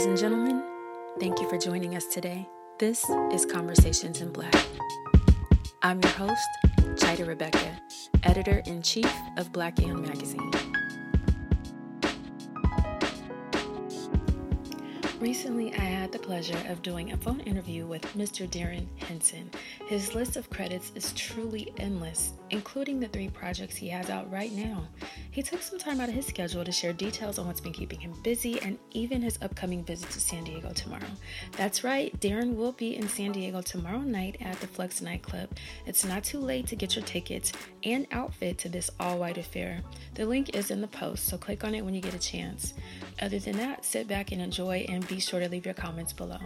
Ladies and gentlemen, thank you for joining us today. This is Conversations in Black. I'm your host, Chida Rebecca, editor in chief of Black Young Magazine. Recently, I had the pleasure of doing a phone interview with Mr. Darrin Henson. His list of credits is truly endless, including the three projects he has out right now. He took some time out of his schedule to share details on what's been keeping him busy and even his upcoming visit to San Diego tomorrow. That's right, Darrin will be in San Diego tomorrow night at the Flex nightclub. It's not too late to get your tickets and outfit to this all white affair. The link is in the post, so click on it when you get a chance. Other than that, sit back and enjoy and be sure to leave your comments below.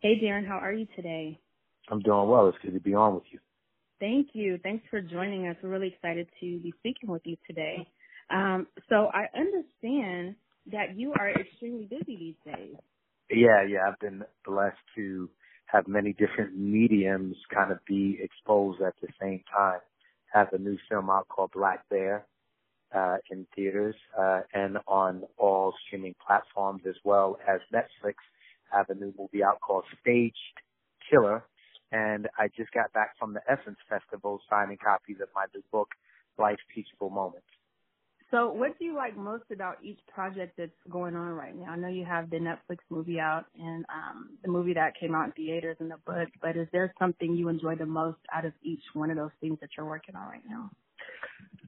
Hey, Darrin, how are you today? I'm doing well. It's good to be on with you. Thank you. Thanks for joining us. We're really excited to be speaking with you today. Um, so I understand that you are extremely busy these days. Yeah, yeah. I've been blessed to have many different mediums kind of be exposed at the same time. Have a new film out called Black Bear uh, in theaters uh, and on all streaming platforms as well as Netflix. Have a new movie out called Staged Killer, and I just got back from the Essence Festival signing copies of my new book, Life's Teachable Moments. So, what do you like most about each project that's going on right now? I know you have the Netflix movie out and um, the movie that came out in theaters and the book, but is there something you enjoy the most out of each one of those things that you're working on right now?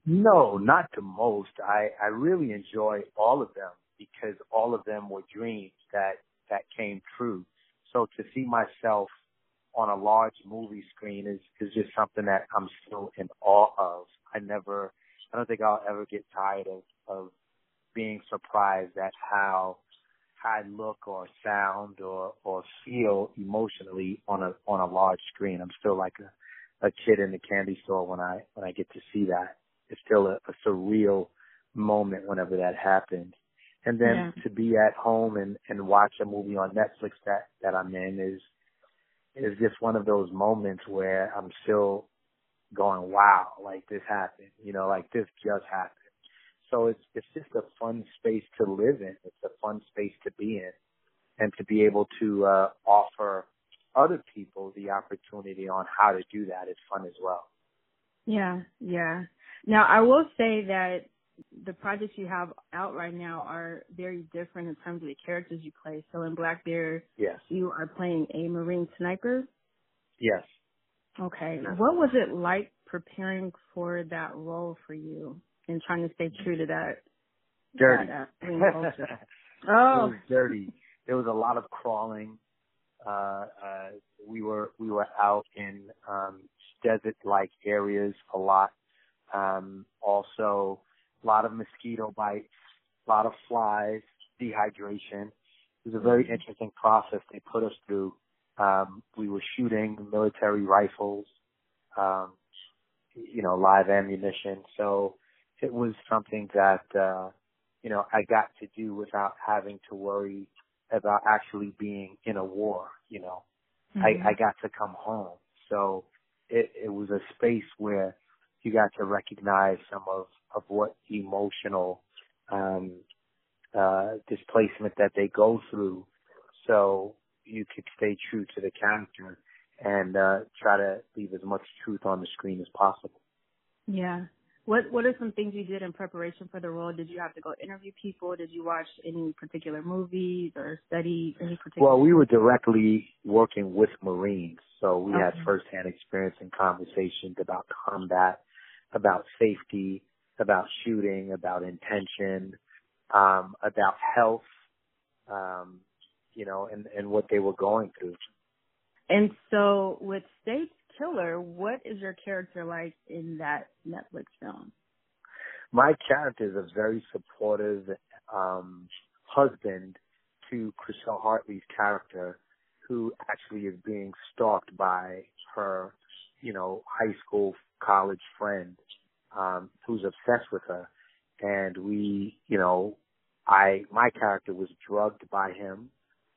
No, not the most. I, I really enjoy all of them because all of them were dreams that, that came true. So to see myself on a large movie screen is, is just something that I'm still in awe of. I never, I don't think I'll ever get tired of, of being surprised at how I look or sound or, or feel emotionally on a, on a large screen. I'm still like a, a kid in the candy store when I, when I get to see that. It's still a, a surreal moment whenever that happens. And then yeah. to be at home and, and watch a movie on Netflix that, that I'm in is, is just one of those moments where I'm still going, wow, like this happened, you know, like this just happened. So it's, it's just a fun space to live in. It's a fun space to be in and to be able to, uh, offer other people the opportunity on how to do that is fun as well. Yeah, yeah. Now I will say that the projects you have out right now are very different in terms of the characters you play. So in Black Bear, yes, you are playing a Marine sniper. Yes. Okay. What was it like preparing for that role for you and trying to stay true to that? Dirty. That, uh, oh. It was dirty. There was a lot of crawling. Uh, uh, we were we were out in um, desert-like areas a lot. Um, also a lot of mosquito bites, a lot of flies, dehydration. It was a very mm-hmm. interesting process they put us through. Um, we were shooting military rifles, um, you know, live ammunition. So it was something that, uh, you know, I got to do without having to worry about actually being in a war, you know. Mm-hmm. I, I got to come home. So it, it was a space where you got to recognize some of of what emotional um, uh, displacement that they go through, so you could stay true to the character and uh, try to leave as much truth on the screen as possible. Yeah. What What are some things you did in preparation for the role? Did you have to go interview people? Did you watch any particular movies or study any particular? Well, we were directly working with Marines, so we okay. had firsthand experience and conversations about combat, about safety, about shooting, about intention, um, about health, um, you know, and, and what they were going through. And so with Staged Killer, what is your character like in that Netflix film? My character is a very supportive um, husband to Chrishell Hartley's character, who actually is being stalked by her, you know, high school, college friend um, who's obsessed with her. And we, you know, I, my character was drugged by him.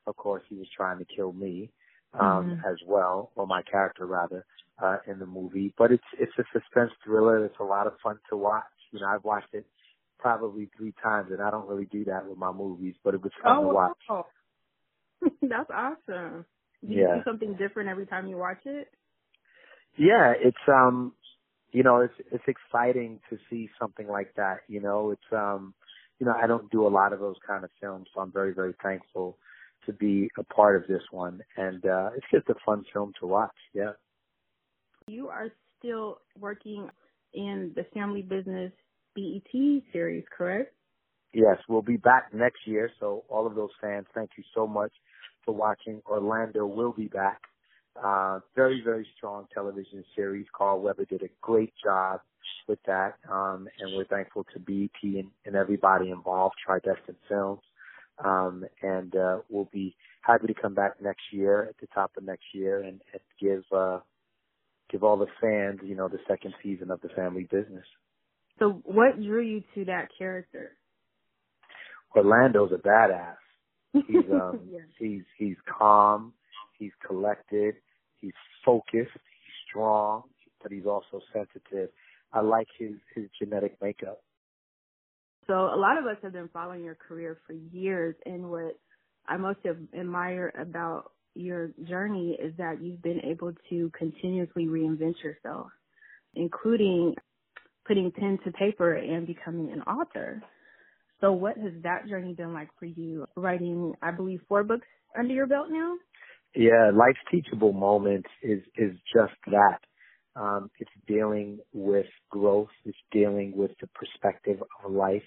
Of course, he was trying to kill me, um, mm-hmm. as well, or my character rather, uh, in the movie. But it's, it's a suspense thriller. It's a lot of fun to watch. You know, I've watched it probably three times, and I don't really do that with my movies, but it was fun oh, to watch. Wow. That's awesome. Do you Yeah. do something different every time you watch it? Yeah, it's um, you know, it's it's exciting to see something like that. You know, it's um, you know, I don't do a lot of those kind of films, so I'm very very thankful to be a part of this one, and uh it's just a fun film to watch. Yeah. You are still working in the family business BET series, correct? Yes, we'll be back next year. So all of those fans, thank you so much for watching. Orlando will be back. Uh, very, very strong television series. Carl Weber did a great job with that. Um, and we're thankful to BET and, and everybody involved, Tridestant Films. Um, and, uh, we'll be happy to come back next year at the top of next year and, and give, uh, give all the fans, you know, the second season of the family business. So what drew you to that character? Orlando's a badass. He's um Yeah. he's he's calm, he's collected, he's focused, he's strong, but he's also sensitive. I like his his genetic makeup. So a lot of us have been following your career for years, and what I most admire about your journey is that you've been able to continuously reinvent yourself, including putting pen to paper and becoming an author. So what has that journey been like for you? Writing, I believe, four books under your belt now? Yeah, life's teachable moment is is just that. Um, it's dealing with growth. It's dealing with the perspective of life.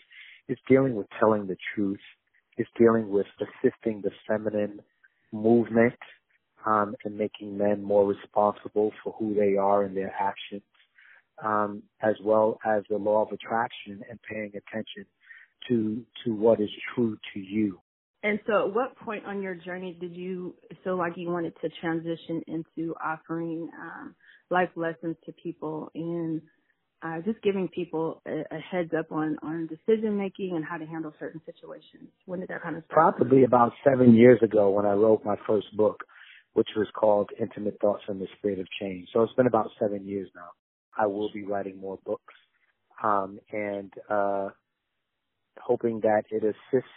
It's dealing with telling the truth. It's dealing with assisting the feminine movement um, and making men more responsible for who they are and their actions, um, as well as the law of attraction and paying attention to to what is true to you. And so at what point on your journey did you feel like you wanted to transition into offering um, life lessons to people and uh, just giving people a, a heads up on, on decision making and how to handle certain situations? When did that kind of start? Probably about seven years ago when I wrote my first book, which was called Intimate Thoughts from the Spirit of Change. So it's been about seven years now. I will be writing more books. Um, and, uh, hoping that it assists,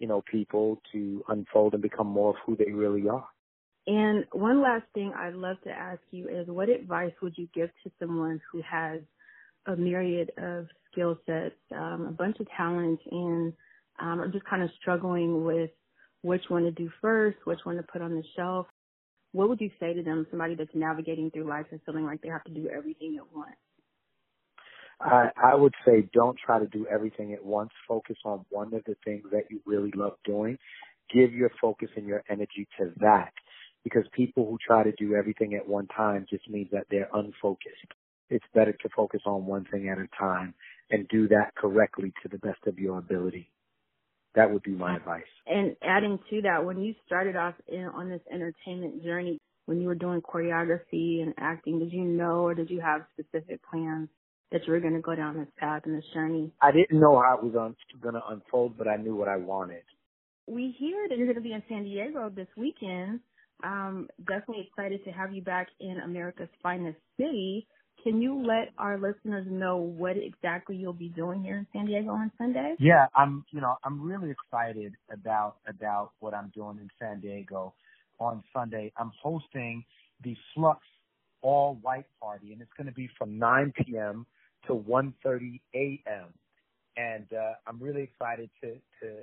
you know, people to unfold and become more of who they really are. And one last thing I'd love to ask you is what advice would you give to someone who has a myriad of skill sets, um, a bunch of talents, and um, are just kind of struggling with which one to do first, which one to put on the shelf? What would you say to them, somebody that's navigating through life and feeling like they have to do everything at once? I, I would say don't try to do everything at once. Focus on one of the things that you really love doing. Give your focus and your energy to that because people who try to do everything at one time just means that they're unfocused. It's better to focus on one thing at a time and do that correctly to the best of your ability. That would be my advice. And adding to that, when you started off in, on this entertainment journey, when you were doing choreography and acting, did you know or did you have specific plans that you were going to go down this path and this journey? I didn't know how it was un- going to unfold, but I knew what I wanted. We hear that you're going to be in San Diego this weekend. Um, definitely excited to have you back in America's finest city. Can you let our listeners know what exactly you'll be doing here in San Diego on Sunday? Yeah, I'm, you know, I'm really excited about, about what I'm doing in San Diego on Sunday. I'm hosting the Flux All White Party and it's going to be from 9 p.m. to 1.30 a.m. And, uh, I'm really excited to, to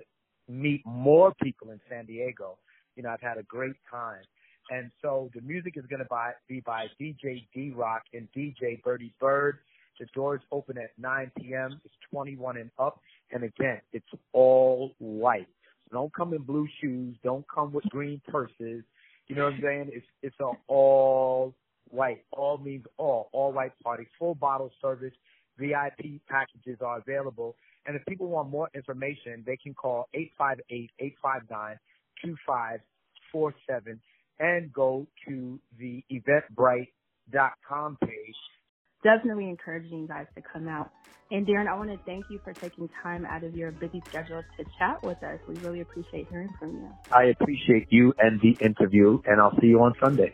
meet more people in San Diego. You know, I've had a great time. And so the music is going to be by DJ D Rock and DJ Birdie Bird. The doors open at 9 p.m. It's 21 and up. And again, it's all white. So don't come in blue shoes. Don't come with green purses. You know what I'm saying? It's, it's an all white. All means all. All white party. Full bottle service. VIP packages are available. And if people want more information, they can call 858-859-2547 and go to the eventbrite.com page. Definitely encouraging you guys to come out. And Darrin, I want to thank you for taking time out of your busy schedule to chat with us. We really appreciate hearing from you. I appreciate you and the interview, and I'll see you on Sunday.